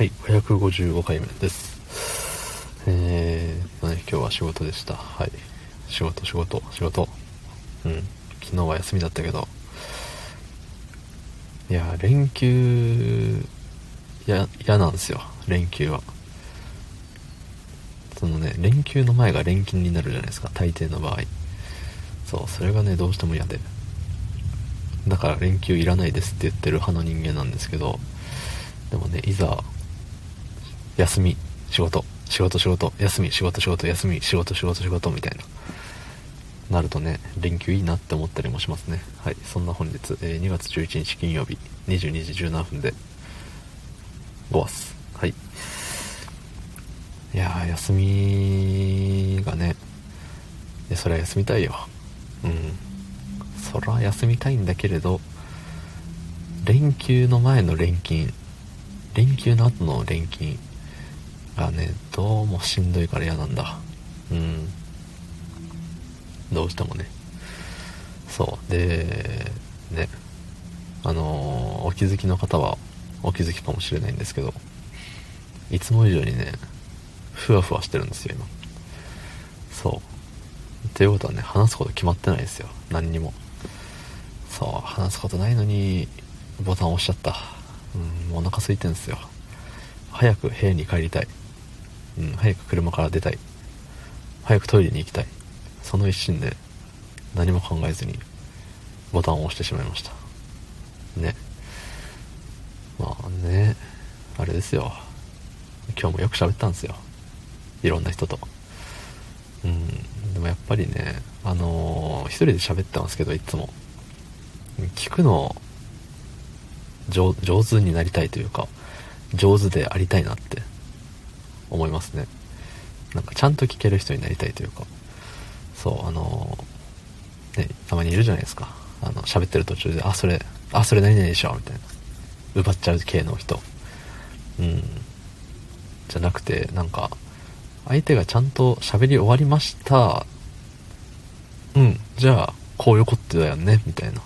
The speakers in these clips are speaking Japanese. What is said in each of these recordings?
はい、555回目です。えー、ね、今日は仕事でした。はい。仕事、仕事、仕事。うん。昨日は休みだったけど。いや、連休、や、嫌なんですよ。連休は。そのね、連休の前が連勤になるじゃないですか。大抵の場合。そう、それがね、どうしても嫌で。だから連休いらないですって言ってる派の人間なんですけど、でもね、いざ、休み、仕事、仕事、仕事、休み、仕事、仕事、休み、仕事、仕事、仕事、みたいな。なるとね、連休いいなって思ったりもしますね。はい、そんな本日、えー、2月11日金曜日、22時17分で、5アス。はい。いや休みがね、いや、そりゃ休みたいよ。うん。そら休みたいんだけれど、連休の前の連勤、連休の後の連勤、がね、どうもしんどいから嫌なんだ。うん。どうしてもね。そう。で、ね。あのお気づきの方はお気づきかもしれないんですけど、いつも以上にね、ふわふわしてるんですよ、今。そう。っていうことはね、話すこと決まってないですよ。何にも。そう、話すことないのに、ボタン押しちゃった。うん、お腹空いてんすよ。早く部屋に帰りたい。うん、早く車から出たい。早くトイレに行きたい。その一心で、何も考えずに、ボタンを押してしまいました。ね。まあね、あれですよ。今日もよく喋ったんですよ。いろんな人と。うん、でもやっぱりね、あのー一人で喋ってますけど、いつも。聞くの上手になりたいというか上手でありたいなって思いますね。なんかちゃんと聞ける人になりたいというか。そうあのねたまにいるじゃないですか。あの喋ってる途中で「あそれあそれ何々でしょ」みたいな。奪っちゃう系の人。うん。じゃなくてなんか相手がちゃんと喋り終わりました。うんじゃあこういうことだよねみたいな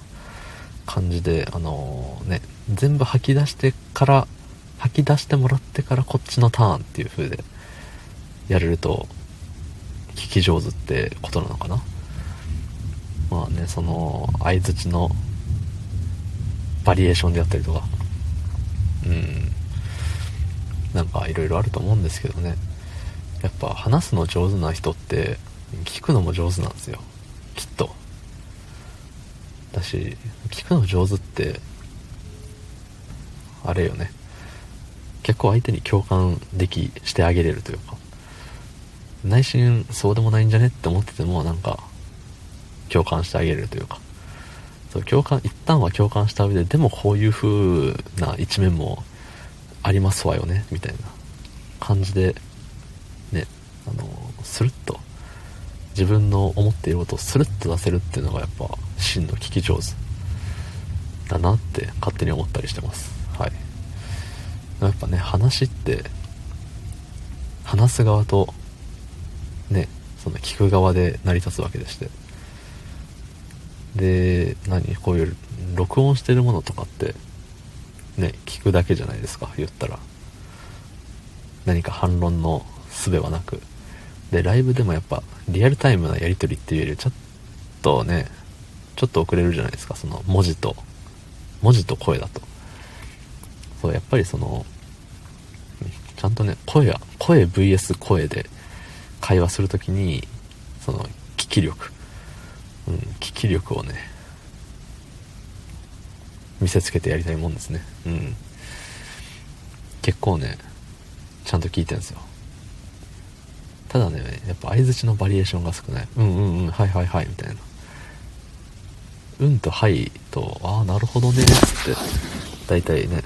感じで、あのね、全部吐き出してから、吐き出してもらってからこっちのターンっていう風でやれると、聞き上手ってことなのかな？まあね、その、相づちのバリエーションであったりとか、うん、なんかいろいろあると思うんですけどね。やっぱ話すの上手な人って、聞くのも上手なんですよ。きっと。だし聞くの上手ってあれよね結構相手に共感できしてあげれるというか内心そうでもないんじゃねって思っててもなんか共感してあげれるというかそう共感一旦は共感した上ででもこういう風な一面もありますわよねみたいな感じでねあのスルッと自分の思っていることをスルッと出せるっていうのがやっぱ真の聞き上手だなって勝手に思ったりしてます。はい。やっぱね話って話す側とねその聞く側で成り立つわけでして。で何こういう録音してるものとかってね聞くだけじゃないですか言ったら。何か反論の術はなく。でライブでもやっぱリアルタイムなやり取りっていうよりちょっとねちょっと遅れるじゃないですかその文字と文字と声だと。そうやっぱりそのちゃんとね声や声 VS 声で会話するときにその聞き力。うん聞き力をね見せつけてやりたいもんですね。うん。結構ねちゃんと聞いてるんですよ。ただねやっぱ相づちのバリエーションが少ない。うんうんうんはいはいはいみたいな。うんとはいとああなるほどねっつって大体ね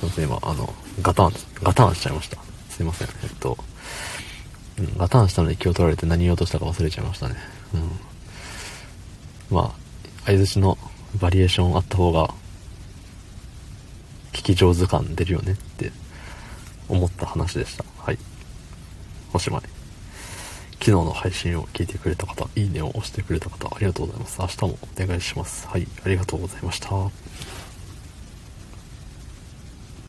すいません今あのガタンガタンしちゃいました。すいません。えっと、うん、ガタンしたのに気を取られて何言おうとしたか忘れちゃいましたね。うん。まあ相づちのバリエーションあった方が聞き上手感出るよねって思った話でした。はい。おしまい。昨日の配信を聞いてくれた方いいねを押してくれた方ありがとうございます。明日もお願いします。はい。ありがとうございました。